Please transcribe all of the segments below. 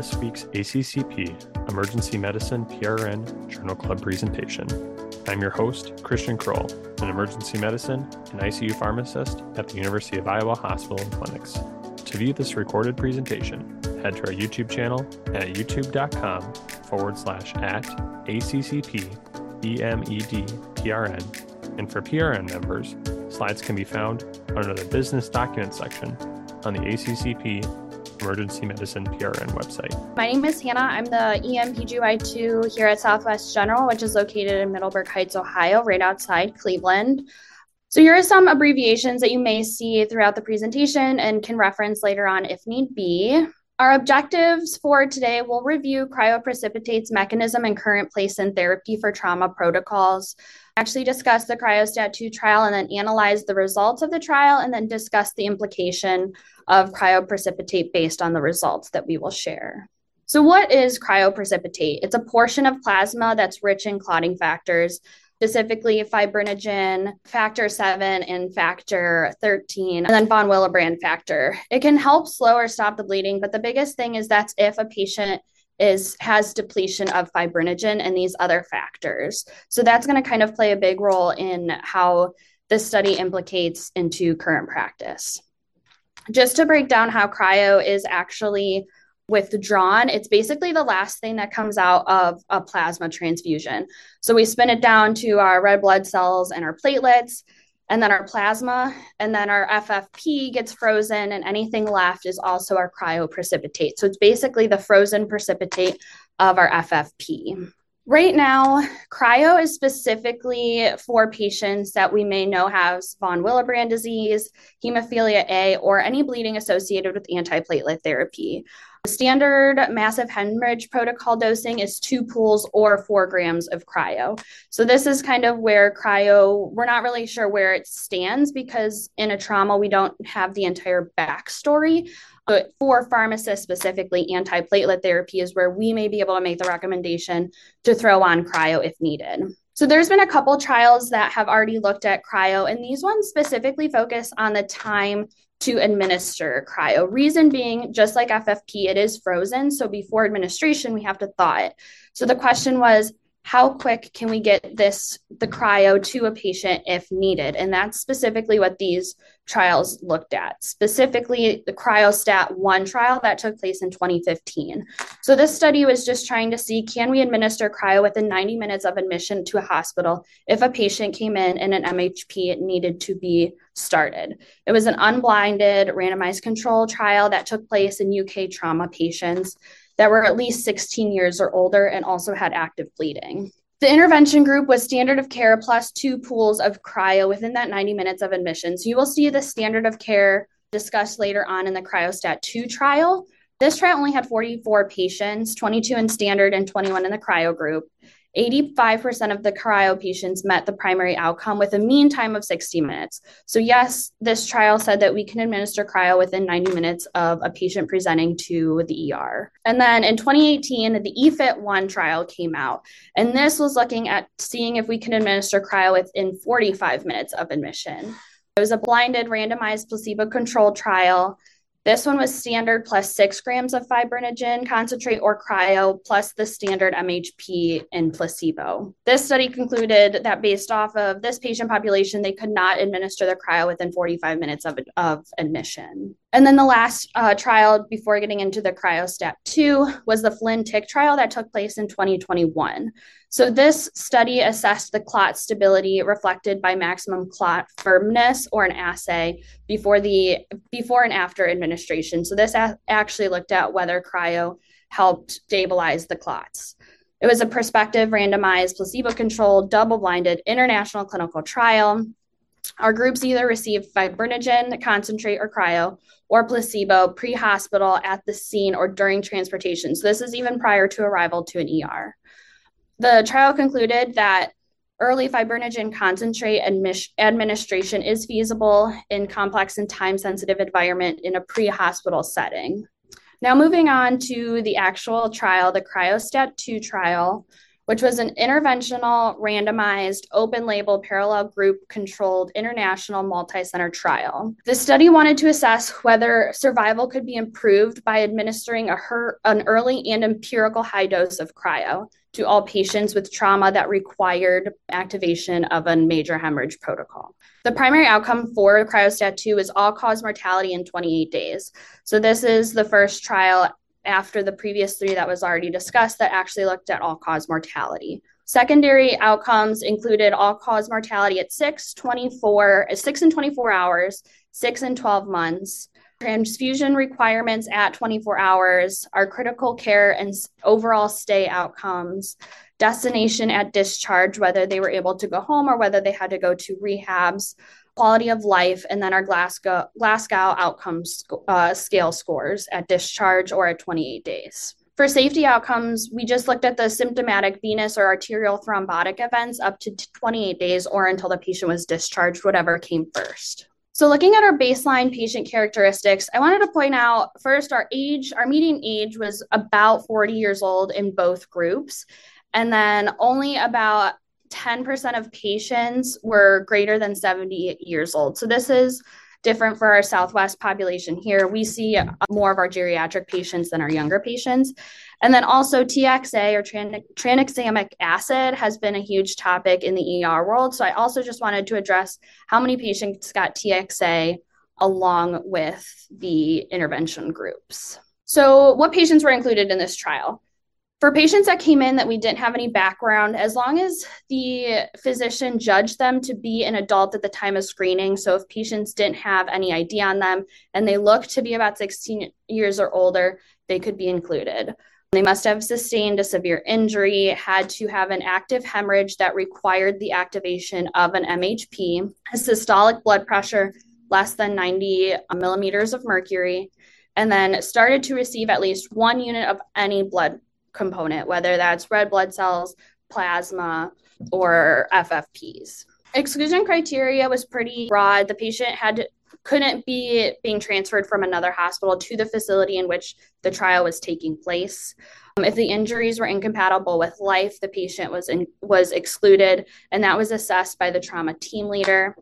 this week's ACCP Emergency Medicine PRN Journal Club presentation. I'm your host, Christian Kroll, an emergency medicine and ICU pharmacist at the University of Iowa Hospital and Clinics. To view this recorded presentation, head to our YouTube channel at youtube.com forward slash at ACCP EMED PRN. And for PRN members, slides can be found under the Business Documents section on the ACCP Emergency Medicine PRN website. My name is Hannah. I'm the EMPGY2 here at Southwest General, which is located in Middleburg Heights, Ohio, right outside Cleveland. So here are some abbreviations that you may see throughout the presentation and can reference later on if need be. Our objectives for today will review cryoprecipitate's mechanism and current place in therapy for trauma protocols, actually discuss the Cryostat 2 trial and then analyze the results of the trial and then discuss the implication of cryoprecipitate based on the results that we will share. So, what is cryoprecipitate? It's a portion of plasma that's rich in clotting factors specifically fibrinogen, factor 7, and factor 13, and then von Willebrand factor. It can help slow or stop the bleeding, but the biggest thing is that's if a patient is has depletion of fibrinogen and these other factors. So that's going to kind of play a big role in how this study implicates into current practice. Just to break down how cryo is actually withdrawn, it's basically the last thing that comes out of a plasma transfusion. So we spin it down to our red blood cells and our platelets, and then our plasma, and then our FFP gets frozen, and anything left is also our cryoprecipitate. So it's basically the frozen precipitate of our FFP. Right now, cryo is specifically for patients that we may know have von Willebrand disease, hemophilia A, or any bleeding associated with antiplatelet therapy. Standard massive hemorrhage protocol dosing is two pools or four grams of cryo. So, this is kind of where cryo, we're not really sure where it stands because in a trauma, we don't have the entire backstory. But for pharmacists specifically, antiplatelet therapy is where we may be able to make the recommendation to throw on cryo if needed. So there's been a couple trials that have already looked at cryo, and these ones specifically focus on the time to administer cryo. Reason being, just like FFP, it is frozen. So before administration, we have to thaw it. So the question was, how quick can we get this the cryo to a patient if needed? And that's specifically what these trials looked at. Specifically the cryostat 1 trial that took place in 2015 so this study was just trying to see can we administer cryo within 90 minutes of admission to a hospital if a patient came in and an mhp needed to be started? It was an unblinded randomized control trial that took place in uk trauma patients that were at least 16 years or older and also had active bleeding. The intervention group was standard of care plus two pools of cryo within that 90 minutes of admission. So you will see the standard of care discussed later on in the Cryostat 2 trial. This trial only had 44 patients, 22 in standard and 21 in the cryo group. 85% of the cryo patients met the primary outcome with a mean time of 60 minutes. So, yes, this trial said that we can administer cryo within 90 minutes of a patient presenting to the ER. And then in 2018, the EFIT 1 trial came out. And this was looking at seeing if we can administer cryo within 45 minutes of admission. It was a blinded, randomized, placebo controlled trial this one was standard plus six grams of fibrinogen concentrate or cryo plus the standard MHP and placebo. This study concluded that based off of this patient population, they could not administer the cryo within 45 minutes of, of admission. And then the last uh, trial before getting into the Cryostat 2 was the FIinTIC trial that took place in 2021. So this study assessed the clot stability reflected by maximum clot firmness or an assay before the before and after administration. So this a- actually looked at whether cryo helped stabilize the clots. It was a prospective randomized placebo-controlled double-blinded international clinical trial our groups either received fibrinogen, concentrate, or cryo, or placebo pre hospital, at the scene, or during transportation. So, this is even prior to arrival to an ER. The trial concluded that early fibrinogen concentrate administration is feasible in complex and time sensitive environment in a pre hospital setting. Now, moving on to the actual trial, the Cryostat 2 trial, which was an interventional, randomized, open label, parallel group controlled international multi center trial. The study wanted to assess whether survival could be improved by administering her- an early and empirical high dose of cryo to all patients with trauma that required activation of a major hemorrhage protocol. The primary outcome for Cryostat 2 is all cause mortality in 28 days. So, this is the first trial after the previous three that was already discussed that actually looked at all cause mortality. Secondary outcomes included all cause mortality at 6, 24, uh, 6 and 24 hours, 6 and 12 months, transfusion requirements at 24 hours, our critical care and overall stay outcomes, destination at discharge, whether they were able to go home or whether they had to go to rehabs, quality of life, and then our Glasgow, Glasgow outcomes uh, scale scores at discharge or at 28 days. For safety outcomes, we just looked at the symptomatic venous or arterial thrombotic events up to 28 days or until the patient was discharged, whatever came first. So, looking at our baseline patient characteristics, I wanted to point out first our age, our median age was about 40 years old in both groups. And then only about 10% of patients were greater than 70 years old. So this is different for our Southwest population here. We see more of our geriatric patients than our younger patients. And then also TXA or tran- tranexamic acid has been a huge topic in the ER world. So I also just wanted to address how many patients got TXA along with the intervention groups. So, what patients were included in this trial? For patients that came in that we didn't have any background, as long as the physician judged them to be an adult at the time of screening, so if patients didn't have any ID on them and they looked to be about 16 years or older, they could be included. They must have sustained a severe injury, had to have an active hemorrhage that required the activation of an MHP, a systolic blood pressure less than 90 millimeters of mercury, and then started to receive at least one unit of any blood component, whether that's red blood cells, plasma, or FFPs. Exclusion criteria was pretty broad. The patient had couldn't be being transferred from another hospital to the facility in which the trial was taking place. Um, if the injuries were incompatible with life, the patient was in, was excluded, and that was assessed by the trauma team leader.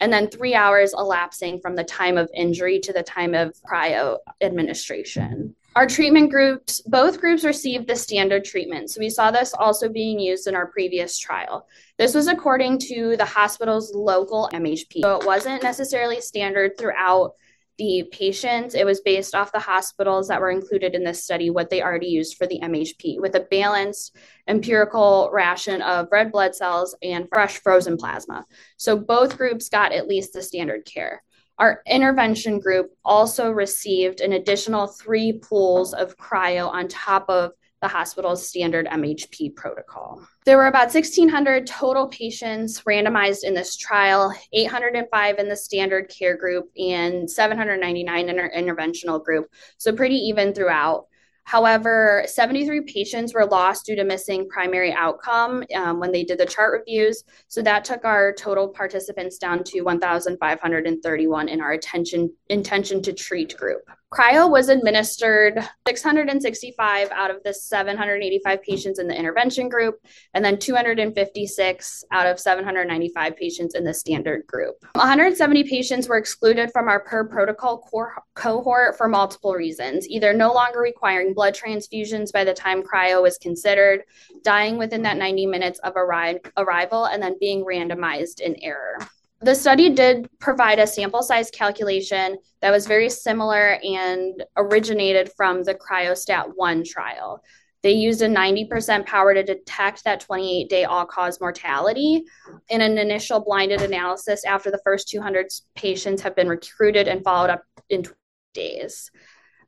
And then three hours elapsing from the time of injury to the time of cryo administration. Our treatment groups, both groups received the standard treatment. So we saw this also being used in our previous trial. This was according to the hospital's local MHP. So it wasn't necessarily standard throughout the patients. It was based off the hospitals that were included in this study, what they already used for the MHP, with a balanced empirical ration of red blood cells and fresh frozen plasma. So both groups got at least the standard care. Our intervention group also received an additional three pools of cryo on top of the hospital's standard MHP protocol. There were about 1,600 total patients randomized in this trial, 805 in the standard care group, and 799 in our interventional group. So, pretty even throughout. However, 73 patients were lost due to missing primary outcome um, when they did the chart reviews. So that took our total participants down to 1,531 in our attention, intention to treat group. Cryo was administered 665 out of the 785 patients in the intervention group, and then 256 out of 795 patients in the standard group. 170 patients were excluded from our per protocol cohort for multiple reasons either no longer requiring blood transfusions by the time cryo was considered, dying within that 90 minutes of arri- arrival, and then being randomized in error the study did provide a sample size calculation that was very similar and originated from the Cryostat 1 trial. They used a 90% power to detect that 28 day all cause mortality in an initial blinded analysis after the first 200 patients have been recruited and followed up in 20 days.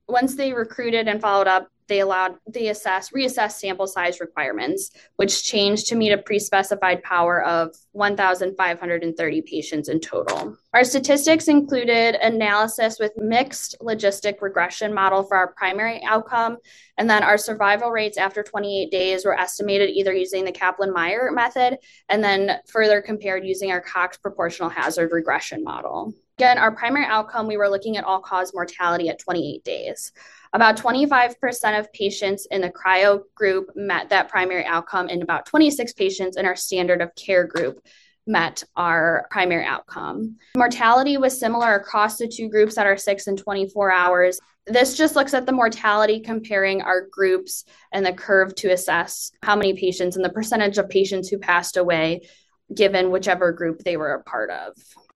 Once they recruited and followed up, they allowed they assess reassess sample size requirements which changed to meet a pre-specified power of 1530 patients in total. Our statistics included analysis with mixed logistic regression model for our primary outcome and then our survival rates after 28 days were estimated either using the kaplan-meier method and then further compared using our cox proportional hazard regression model. Again our primary outcome we were looking at all cause mortality at 28 days About 25% of patients in the cryo group met that primary outcome, and about 26 patients in our standard of care group met our primary outcome. Mortality was similar across the two groups at our six and 24 hours. This just looks at the mortality comparing our groups and the curve to assess how many patients and the percentage of patients who passed away given whichever group they were a part of.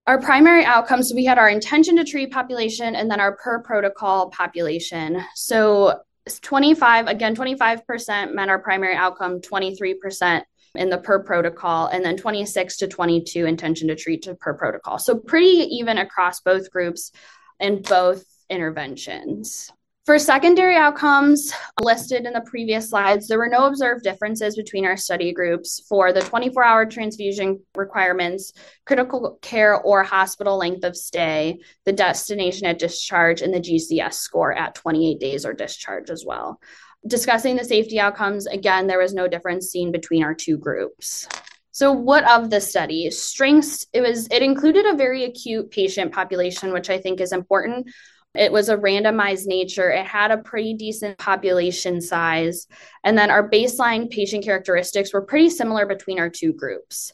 Our primary outcomes, we had our intention to treat population and then our per protocol population. So 25, again, 25% met our primary outcome, 23% in the per protocol, and then 26 to 22 intention to treat to per protocol. So pretty even across both groups and both interventions. For secondary outcomes listed in the previous slides, there were no observed differences between our study groups for the 24 hour transfusion requirements, critical care or hospital length of stay, the destination at discharge, and the GCS score at 28 days or discharge as well. Discussing the safety outcomes, again, there was no difference seen between our two groups. So what of the study? Strengths, it was it included a very acute patient population, which I think is important. It was a randomized nature. It had a pretty decent population size. And then our baseline patient characteristics were pretty similar between our two groups.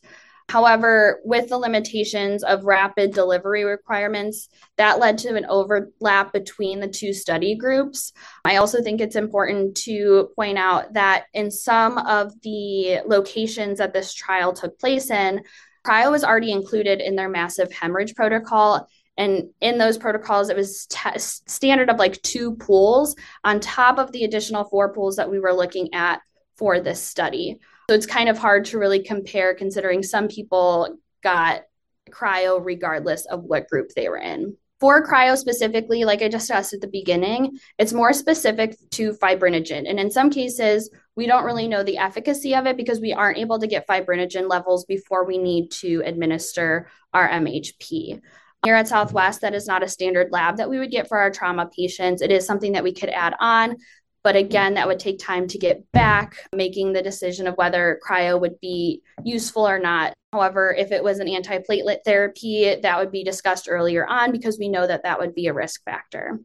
However, with the limitations of rapid delivery requirements, that led to an overlap between the two study groups. I also think it's important to point out that in some of the locations that this trial took place in, cryo was already included in their massive hemorrhage protocol. And in those protocols, it was t- standard of like two pools on top of the additional four pools that we were looking at for this study. So it's kind of hard to really compare considering some people got cryo regardless of what group they were in. For cryo specifically, like I just asked at the beginning, it's more specific to fibrinogen. And in some cases, we don't really know the efficacy of it because we aren't able to get fibrinogen levels before we need to administer our MHP. Here at Southwest, that is not a standard lab that we would get for our trauma patients. It is something that we could add on, but again, that would take time to get back, making the decision of whether cryo would be useful or not. However, if it was an antiplatelet therapy, that would be discussed earlier on because we know that that would be a risk factor.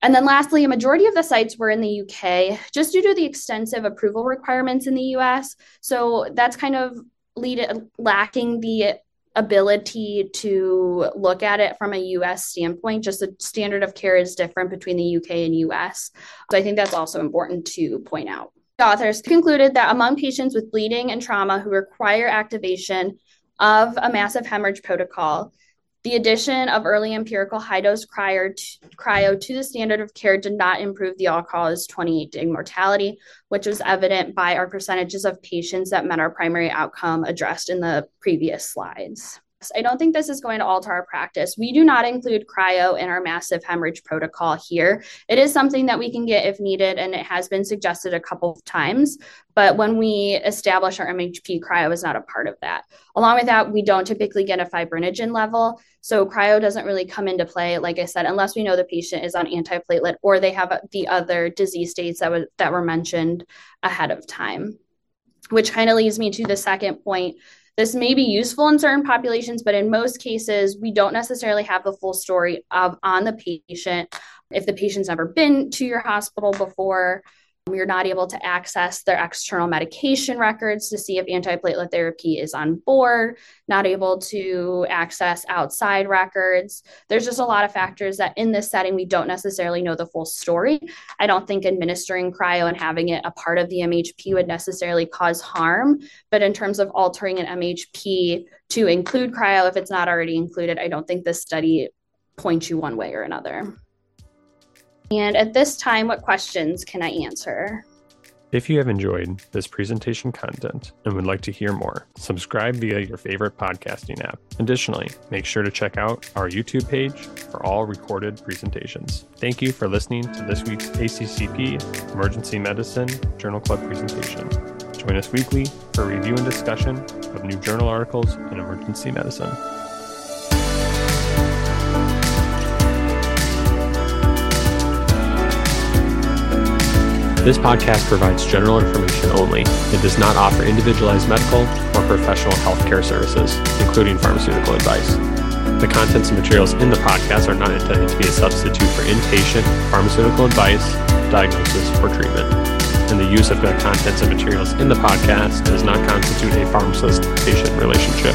And then lastly, a majority of the sites were in the UK just due to the extensive approval requirements in the US. So that's kind of lead lacking the ability to look at it from a US standpoint. Just the standard of care is different between the UK and US. So I think that's also important to point out. The authors concluded that among patients with bleeding and trauma who require activation of a massive hemorrhage protocol, the addition of early empirical high dose cryo to, the standard of care did not improve the all cause 28 day mortality, which was evident by our percentages of patients that met our primary outcome addressed in the previous slides. I don't think this is going to alter our practice. We do not include cryo in our massive hemorrhage protocol here. It is something that we can get if needed, and it has been suggested a couple of times. But when we establish our MHP, cryo is not a part of that. Along with that, we don't typically get a fibrinogen level. So cryo doesn't really come into play, like I said, unless we know the patient is on antiplatelet or they have the other disease states that, w- that were mentioned ahead of time. Which kind of leads me to the second point this may be useful in certain populations, but in most cases, we don't necessarily have the full story of on the patient. If the patient's never been to your hospital before, are not able to access their external medication records to see if antiplatelet therapy is on board, not able to access outside records. There's just a lot of factors that in this setting we don't necessarily know the full story. I don't think administering cryo and having it a part of the MHP would necessarily cause harm, but in terms of altering an MHP to include cryo if it's not already included, I don't think this study points you one way or another. And at this time, what questions can I answer? If you have enjoyed this presentation content and would like to hear more, subscribe via your favorite podcasting app. Additionally, make sure to check out our YouTube page for all recorded presentations. Thank you for listening to this week's ACCP Emergency Medicine Journal Club presentation. Join us weekly for review and discussion of new journal articles in emergency medicine. This podcast provides general information only. It does not offer individualized medical or professional healthcare services, including pharmaceutical advice. The contents and materials in the podcast are not intended to be a substitute for inpatient pharmaceutical advice, diagnosis, or treatment. And the use of the contents and materials in the podcast does not constitute a pharmacist patient relationship.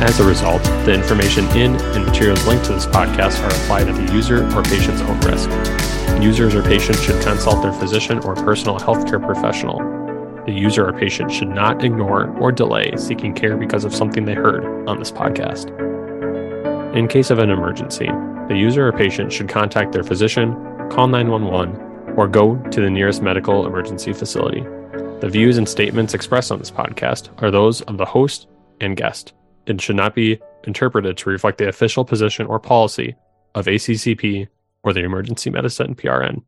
As a result, the information in and materials linked to this podcast are applied at the user or patient's own risk. Users or patients should consult their physician or personal healthcare professional. The user or patient should not ignore or delay seeking care because of something they heard on this podcast. In case of an emergency, the user or patient should contact their physician, call 911, or go to the nearest medical emergency facility. The views and statements expressed on this podcast are those of the host and guest and should not be interpreted to reflect the official position or policy of ACCP or the Emergency Medicine PRN.